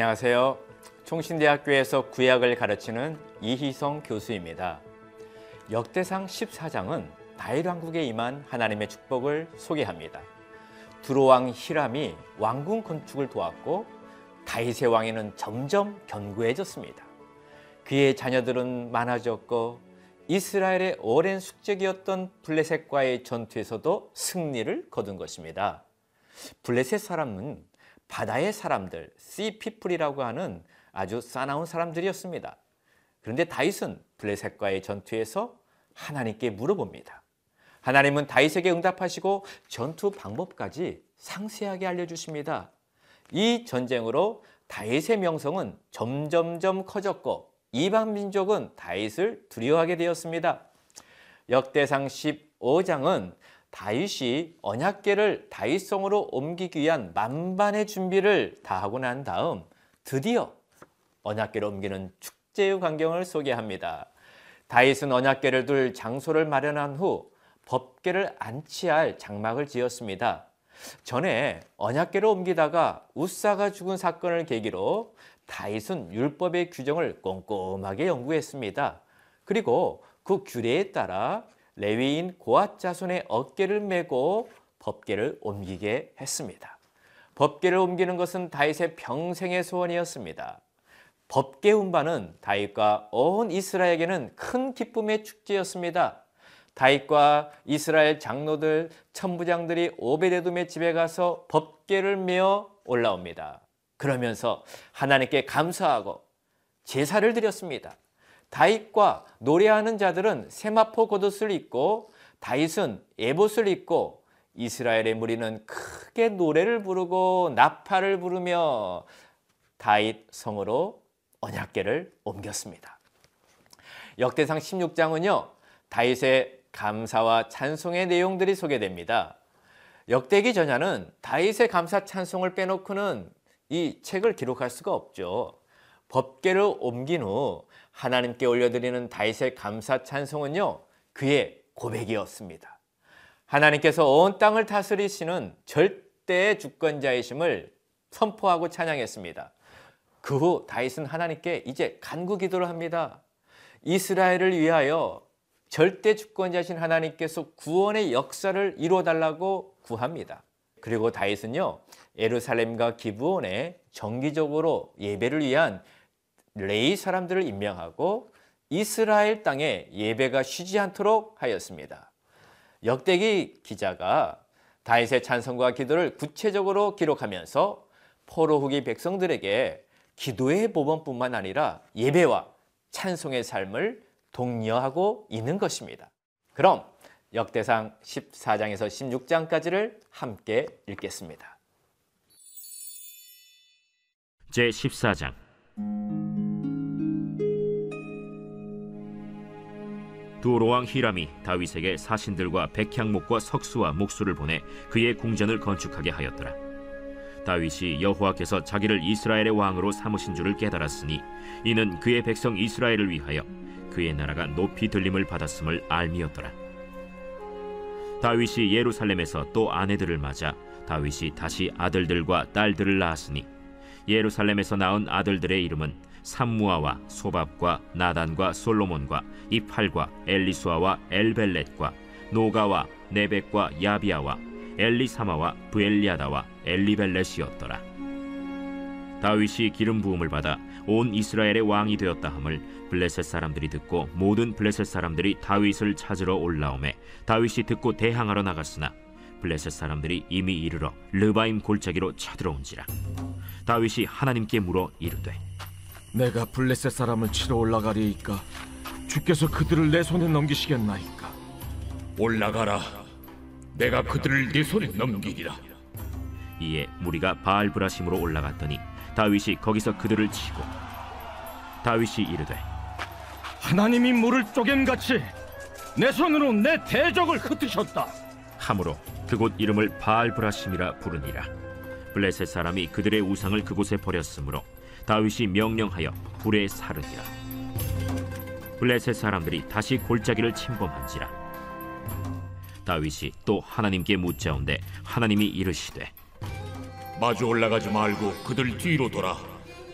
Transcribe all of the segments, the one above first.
안녕하세요. 총신대학교에서 구약을 가르치는 이희성 교수입니다. 역대상 14장은 다윗 왕국에 임한 하나님의 축복을 소개합니다. 두로왕 히람이 왕궁 건축을 도왔고 다윗의 왕위는 점점 견고해졌습니다. 그의 자녀들은 많아졌고 이스라엘의 오랜 숙적이었던 블레셋과의 전투에서도 승리를 거둔 것입니다. 블레셋 사람은 바다의 사람들, 씨피플이라고 하는 아주 싸나운 사람들이었습니다. 그런데 다윗은 블레셋과의 전투에서 하나님께 물어봅니다. 하나님은 다윗에게 응답하시고 전투 방법까지 상세하게 알려주십니다. 이 전쟁으로 다윗의 명성은 점점점 커졌고 이방 민족은 다윗을 두려워하게 되었습니다. 역대상 15장은 다윗이 언약궤를 다윗성으로 옮기기 위한 만반의 준비를 다 하고 난 다음 드디어 언약궤를 옮기는 축제의 광경을 소개합니다. 다윗은 언약궤를 둘 장소를 마련한 후 법궤를 안치할 장막을 지었습니다. 전에 언약궤를 옮기다가 우사가 죽은 사건을 계기로 다윗은 율법의 규정을 꼼꼼하게 연구했습니다. 그리고 그 규례에 따라 레위인 고앗 자손의 어깨를 메고 법궤를 옮기게 했습니다. 법궤를 옮기는 것은 다윗의 평생의 소원이었습니다. 법궤 운반은 다윗과 온 이스라엘에게는 큰 기쁨의 축제였습니다. 다윗과 이스라엘 장로들, 천부장들이 오베데돔의 집에 가서 법궤를 메어 올라옵니다. 그러면서 하나님께 감사하고 제사를 드렸습니다. 다윗과 노래하는 자들은 세마포 겉옷을 입고 다윗은 에봇을 입고 이스라엘의 무리는 크게 노래를 부르고 나팔을 부르며 다윗 성으로 언약궤를 옮겼습니다. 역대상 16장은요. 다윗의 감사와 찬송의 내용들이 소개됩니다. 역대기 전야는 다윗의 감사 찬송을 빼놓고는 이 책을 기록할 수가 없죠. 법계를 옮긴 후 하나님께 올려드리는 다윗의 감사 찬송은요. 그의 고백이었습니다. 하나님께서 온 땅을 다스리시는 절대의 주권자이심을 선포하고 찬양했습니다. 그 후 다윗은 하나님께 이제 간구 기도를 합니다. 이스라엘을 위하여 절대 주권자신 하나님께서 구원의 역사를 이루어 달라고 구합니다. 그리고 다윗은요. 예루살렘과 기브온에 정기적으로 예배를 위한 레이 사람들을 임명하고 이스라엘 땅에 예배가 쉬지 않도록 하였습니다. 역대기 기자가 다윗의 찬송과 기도를 구체적으로 기록하면서 포로 후기 백성들에게 기도의 모범뿐만 아니라 예배와 찬송의 삶을 독려하고 있는 것입니다. 그럼 역대상 14장에서 16장까지를 함께 읽겠습니다. 제 14장 두로왕 히람이 다윗에게 사신들과 백향목과 석수와 목수를 보내 그의 궁전을 건축하게 하였더라. 다윗이 여호와께서 자기를 이스라엘의 왕으로 삼으신 줄을 깨달았으니 이는 그의 백성 이스라엘을 위하여 그의 나라가 높이 들림을 받았음을 알미었더라. 다윗이 예루살렘에서 또 아내들을 맞아 다윗이 다시 아들들과 딸들을 낳았으니 예루살렘에서 낳은 아들들의 이름은 삼무아와 소밥과 나단과 솔로몬과 이팔과 엘리수아와 엘벨렛과 노가와 네벡과 야비아와 엘리사마와 부엘리아다와 엘리벨렛이었더라. 다윗이 기름 부음을 받아 온 이스라엘의 왕이 되었다 함을 블레셋 사람들이 듣고 모든 블레셋 사람들이 다윗을 찾으러 올라오매 다윗이 듣고 대항하러 나갔으나 블레셋 사람들이 이미 이르러 르바임 골짜기로 쳐들어온지라 다윗이 하나님께 물어 이르되 내가 블레셋 사람을 치러 올라가리이까? 주께서 그들을 내 손에 넘기시겠나이까? 올라가라. 내가 그들을 네 손에 넘기리라. 이에 무리가 바알브라심으로 올라갔더니 다윗이 거기서 그들을 치고 다윗이 이르되 하나님이 물을 쪼갠같이 내 손으로 내 대적을 흩으셨다. 함으로 그곳 이름을 바알브라심이라 부르니라. 블레셋 사람이 그들의 우상을 그곳에 버렸으므로 다윗이 명령하여 불에 사르니라 블레셋 사람들이 다시 골짜기를 침범한지라 다윗이 또 하나님께 묻자온데 하나님이 이르시되 마주 올라가지 말고 그들 뒤로 돌아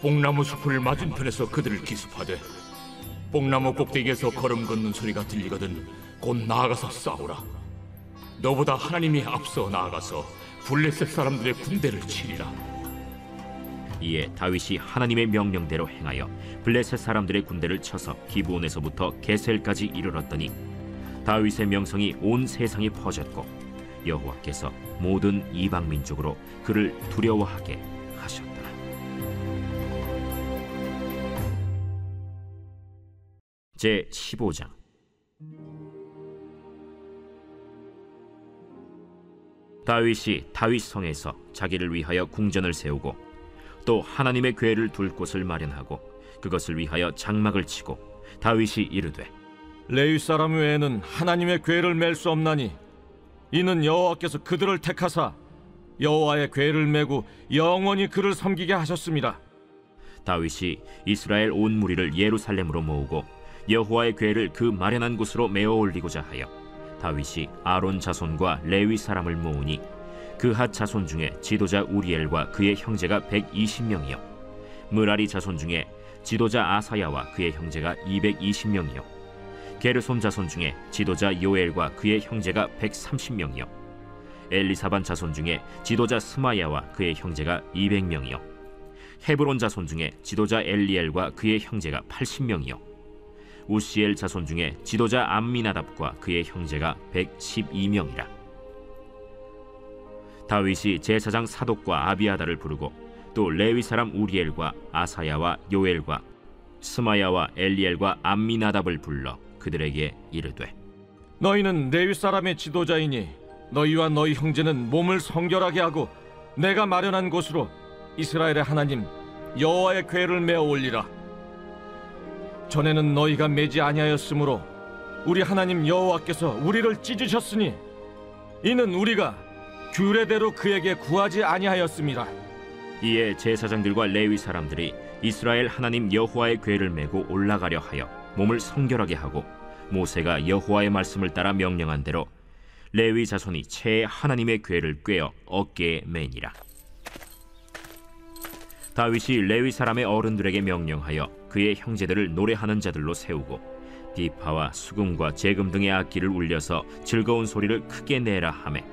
뽕나무 숲을 맞은편에서 그들을 기습하되 뽕나무 꼭대기에서 걸음 걷는 소리가 들리거든 곧 나아가서 싸우라. 너보다 하나님이 앞서 나아가서 블레셋 사람들의 군대를 치리라. 이에 다윗이 하나님의 명령대로 행하여 블레셋 사람들의 군대를 쳐서 기브온에서부터 게셀까지 이르렀더니 다윗의 명성이 온 세상에 퍼졌고 여호와께서 모든 이방 민족으로 그를 두려워하게 하셨더라. 제 15장 다윗이 다윗 성에서 자기를 위하여 궁전을 세우고 또 하나님의 궤를 둘 곳을 마련하고 그것을 위하여 장막을 치고 다윗이 이르되 레위 사람 외에는 하나님의 궤를 맬 수 없나니 이는 여호와께서 그들을 택하사 여호와의 궤를 메고 영원히 그를 섬기게 하셨습니다. 다윗이 이스라엘 온 무리를 예루살렘으로 모으고 여호와의 궤를 그 마련한 곳으로 메어 올리고자 하여 다윗이 아론 자손과 레위 사람을 모으니 그핫 자손 중에 지도자 우리엘과 그의 형제가 120명이요. 무라리 자손 중에 지도자 아사야와 그의 형제가 220명이요. 게르손 자손 중에 지도자 요엘과 그의 형제가 130명이요. 엘리사반 자손 중에 지도자 스마야와 그의 형제가 200명이요. 헤브론 자손 중에 지도자 엘리엘과 그의 형제가 80명이요. 우시엘 자손 중에 지도자 암미나답과 그의 형제가 112명이라 다윗이 제사장 사독과 아비아다를 부르고 또 레위 사람 우리엘과 아사야와 요엘과 스마야와 엘리엘과 암미나답을 불러 그들에게 이르되 너희는 레위 사람의 지도자이니 너희와 너희 형제는 몸을 성결하게 하고 내가 마련한 곳으로 이스라엘의 하나님 여호와의 궤를 메어 올리라. 전에는 너희가 매지 아니하였으므로 우리 하나님 여호와께서 우리를 찢으셨으니 이는 우리가 규례대로 그에게 구하지 아니하였습니다. 이에 제사장들과 레위 사람들이 이스라엘 하나님 여호와의 궤를 메고 올라가려 하여 몸을 성결하게 하고 모세가 여호와의 말씀을 따라 명령한 대로 레위 자손이 채 하나님의 궤를 꿰어 어깨에 매니라 다윗이 레위 사람의 어른들에게 명령하여 그의 형제들을 노래하는 자들로 세우고 비파와 수금과 재금 등의 악기를 울려서 즐거운 소리를 크게 내라 하매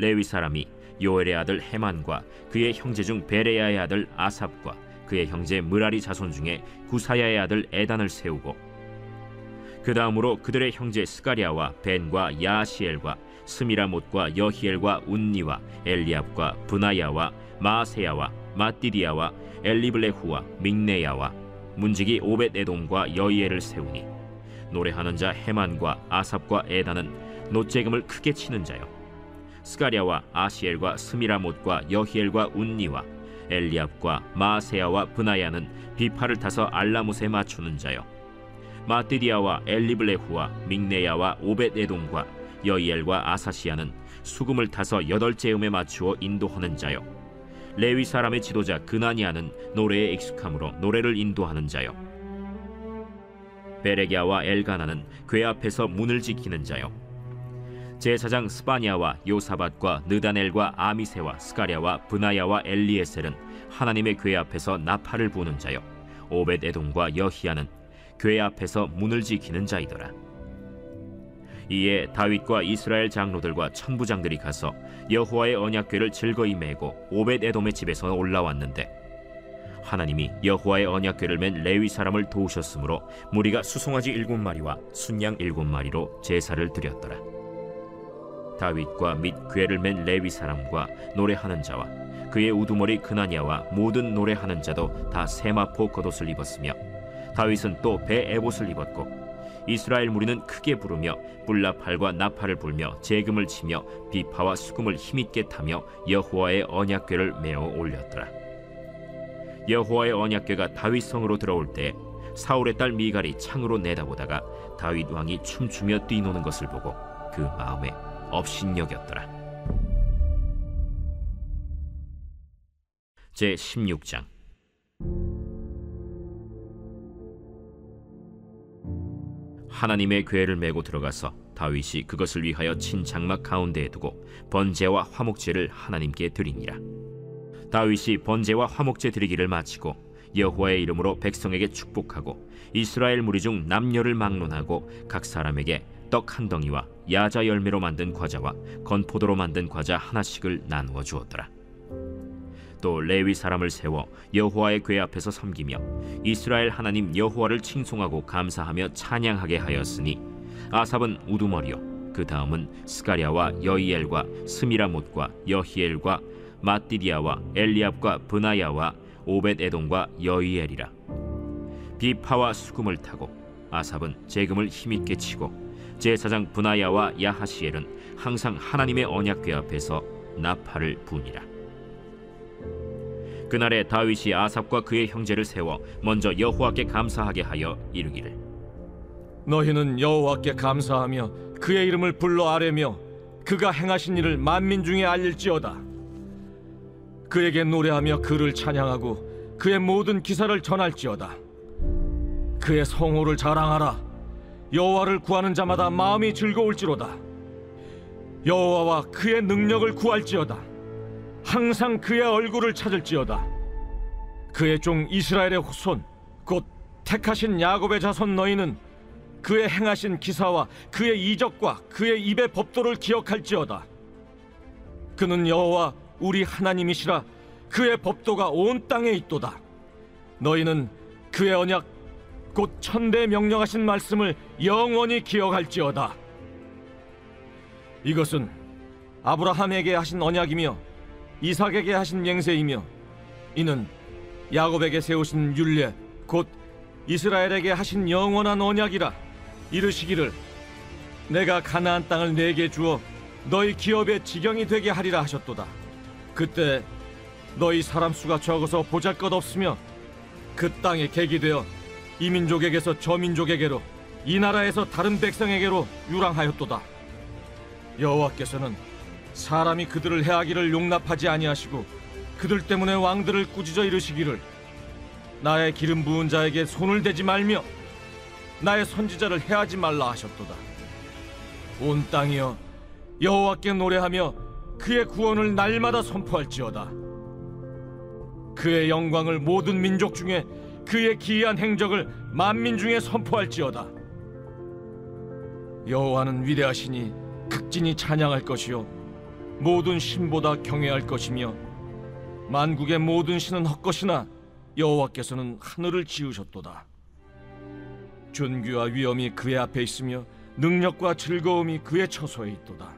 레위 사람이 요엘의 아들 헤만과 그의 형제 중 베레야의 아들 아삽과 그의 형제 무라리 자손 중에 구사야의 아들 에단을 세우고 그 다음으로 그들의 형제 스가랴와 벤과 야시엘과 스미라못과 여히엘과 운니와 엘리압과 분하야와 마세야와 마띠디아와 엘리블레후와 믹네야와 문지기 오벳 에돔과 여이엘을 세우니 노래하는 자 헤만과 아삽과 에단은 노재금을 크게 치는 자요 스가랴와 아시엘과 스미라못과 여히엘과 운니와 엘리압과 마세야와 분하야는 비파를 타서 알라못에 맞추는 자요. 마띠디아와 엘리블레후와 믹네야와 오벳 에돔과 여이엘과 아사시아는 수금을 타서 여덟 제음에 맞추어 인도하는 자요. 레위 사람의 지도자 그나니아는 노래에 익숙함으로 노래를 인도하는 자요. 베레기아와 엘가나는 궤 앞에서 문을 지키는 자요 제사장 스파니아와 요사밭과 느다넬과 아미세와 스가랴와 브나야와 엘리에셀은 하나님의 궤 앞에서 나팔을 부는 자요 오벳 에돔과 여히야는 궤 앞에서 문을 지키는 자이더라. 이에 다윗과 이스라엘 장로들과 천부장들이 가서 여호와의 언약궤를 즐거이 메고 오벳 에돔의 집에서 올라왔는데 하나님이 여호와의 언약궤를 맨 레위 사람을 도우셨으므로 무리가 수송아지 일곱 마리와 순양 일곱 마리로 제사를 드렸더라 다윗과 및 궤를 맨 레위 사람과 노래하는 자와 그의 우두머리 그나니아와 모든 노래하는 자도 다 세마포 겉옷을 입었으며 다윗은 또 배 에봇을 입었고 이스라엘 무리는 크게 부르며 뿔나팔과 나팔을 불며 재금을 치며 비파와 수금을 힘있게 타며 여호와의 언약궤를 메어 올렸더라. 여호와의 언약궤가 다윗 성으로 들어올 때 사울의 딸 미갈이 창으로 내다보다가 다윗 왕이 춤추며 뛰노는 것을 보고 그 마음에 업신여겼더라. 제 16장 하나님의 궤를 메고 들어가서 다윗이 그것을 위하여 친 장막 가운데에 두고 번제와 화목제를 하나님께 드리니라. 다윗이 번제와 화목제 드리기를 마치고 여호와의 이름으로 백성에게 축복하고 이스라엘 무리 중 남녀를 막론하고 각 사람에게 떡 한 덩이와 야자 열매로 만든 과자와 건포도로 만든 과자 하나씩을 나누어 주었더라. 또 레위 사람을 세워 여호와의 궤 앞에서 섬기며 이스라엘 하나님 여호와를 칭송하고 감사하며 찬양하게 하였으니 아삽은 우두머리요 그 다음은 스가랴와 여이엘과 스미라못과 여히엘과 마띠디아와 엘리압과 브나야와 오벳 에돔과 여이엘이라 비파와 수금을 타고 아삽은 재금을 힘있게 치고 제사장 브나야와 야하시엘은 항상 하나님의 언약궤 앞에서 나팔을 부니라 그날에 다윗이 아삽과 그의 형제를 세워 먼저 여호와께 감사하게 하여 이르기를 너희는 여호와께 감사하며 그의 이름을 불러 아뢰며 그가 행하신 일을 만민 중에 알릴지어다. 그에게 노래하며 그를 찬양하고 그의 모든 기사를 전할지어다. 그의 성호를 자랑하라. 여호와를 구하는 자마다 마음이 즐거울지로다. 여호와와 그의 능력을 구할지어다. 항상 그의 얼굴을 찾을지어다. 그의 종 이스라엘의 후손 곧 택하신 야곱의 자손 너희는 그의 행하신 기사와 그의 이적과 그의 입의 법도를 기억할지어다. 그는 여호와 우리 하나님이시라 그의 법도가 온 땅에 있도다. 너희는 그의 언약 곧 천대 명령하신 말씀을 영원히 기억할지어다. 이것은 아브라함에게 하신 언약이며 이삭에게 하신 맹세이며 이는 야곱에게 세우신 율례 곧 이스라엘에게 하신 영원한 언약이라 이르시기를 내가 가나안 땅을 내게 주어 너희 기업의 지경이 되게 하리라 하셨도다. 그때 너희 사람 수가 적어서 보잘것없으며 그 땅에 객이 되어 이 민족에게서 저 민족에게로 이 나라에서 다른 백성에게로 유랑하였도다. 여호와께서는 사람이 그들을 해하기를 용납하지 아니하시고 그들 때문에 왕들을 꾸짖어 이르시기를 나의 기름 부은 자에게 손을 대지 말며 나의 선지자를 해하지 말라 하셨도다. 온 땅이여 여호와께 노래하며 그의 구원을 날마다 선포할지어다. 그의 영광을 모든 민족 중에 그의 기이한 행적을 만민 중에 선포할지어다. 여호와는 위대하시니 극진히 찬양할 것이요 모든 신보다 경외할 것이며 만국의 모든 신은 헛것이나 여호와께서는 하늘을 지으셨도다. 존귀와 위엄이 그의 앞에 있으며 능력과 즐거움이 그의 처소에 있도다.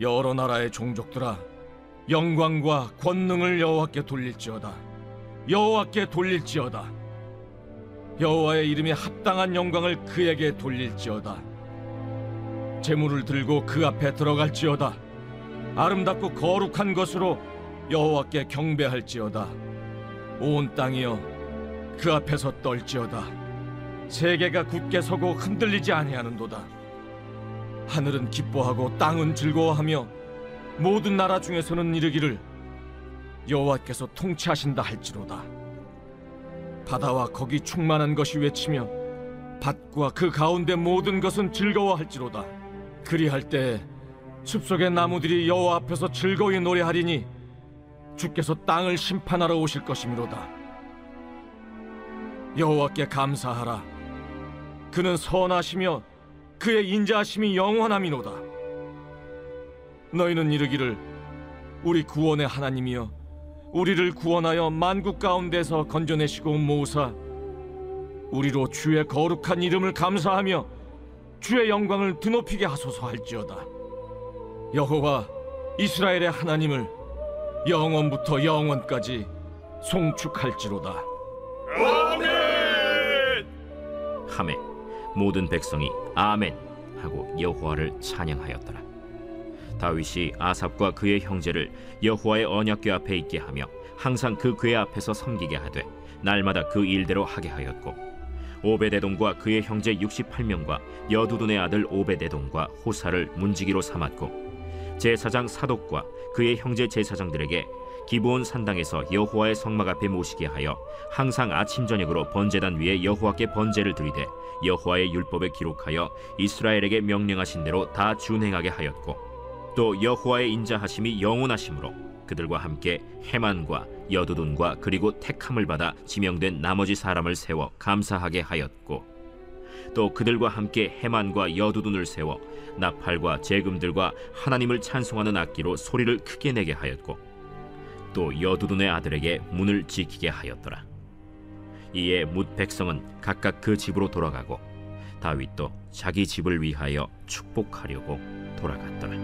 여러 나라의 종족들아 영광과 권능을 여호와께 돌릴지어다. 여호와께 돌릴지어다. 여호와의 이름에 합당한 영광을 그에게 돌릴지어다. 재물을 들고 그 앞에 들어갈지어다. 아름답고 거룩한 것으로 여호와께 경배할지어다. 온 땅이여 그 앞에서 떨지어다. 세계가 굳게 서고 흔들리지 아니하는도다. 하늘은 기뻐하고 땅은 즐거워하며 모든 나라 중에서는 이르기를 여호와께서 통치하신다 할지로다. 바다와 거기 충만한 것이 외치며 밭과 그 가운데 모든 것은 즐거워할지로다. 그리할 때 숲속의 나무들이 여호와 앞에서 즐거이 노래하리니 주께서 땅을 심판하러 오실 것이미로다. 여호와께 감사하라. 그는 선하시며 그의 인자하심이 영원함이로다. 너희는 이르기를 우리 구원의 하나님이여 우리를 구원하여 만국 가운데서 건져내시고 모으사 우리로 주의 거룩한 이름을 감사하며 주의 영광을 드높이게 하소서 할지어다. 여호와 이스라엘의 하나님을 영원부터 영원까지 송축할지로다. 함에 모든 백성이 아멘 하고 여호와를 찬양하였더라. 다윗이 아삽과 그의 형제를 여호와의 언약궤 앞에 있게 하며 항상 그 궤 앞에서 섬기게 하되 날마다 그 일대로 하게 하였고 오베데돔과 그의 형제 68명과 여두둔의 아들 오베데돔과 호사를 문지기로 삼았고 제사장 사독과 그의 형제 제사장들에게 기브온 산당에서 여호와의 성막 앞에 모시게 하여 항상 아침 저녁으로 번제단 위에 여호와께 번제를 드리되 여호와의 율법에 기록하여 이스라엘에게 명령하신 대로 다 준행하게 하였고 또 여호와의 인자하심이 영원하심으로 그들과 함께 해만과 여두둔과 그리고 택함을 받아 지명된 나머지 사람을 세워 감사하게 하였고 또 그들과 함께 해만과 여두둔을 세워 나팔과 재금들과 하나님을 찬송하는 악기로 소리를 크게 내게 하였고 또 여두둔의 아들에게 문을 지키게 하였더라. 이에 뭇 백성은 각각 그 집으로 돌아가고 다윗도 자기 집을 위하여 축복하려고 돌아갔더라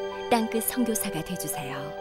땅끝 선교사가 되주세요.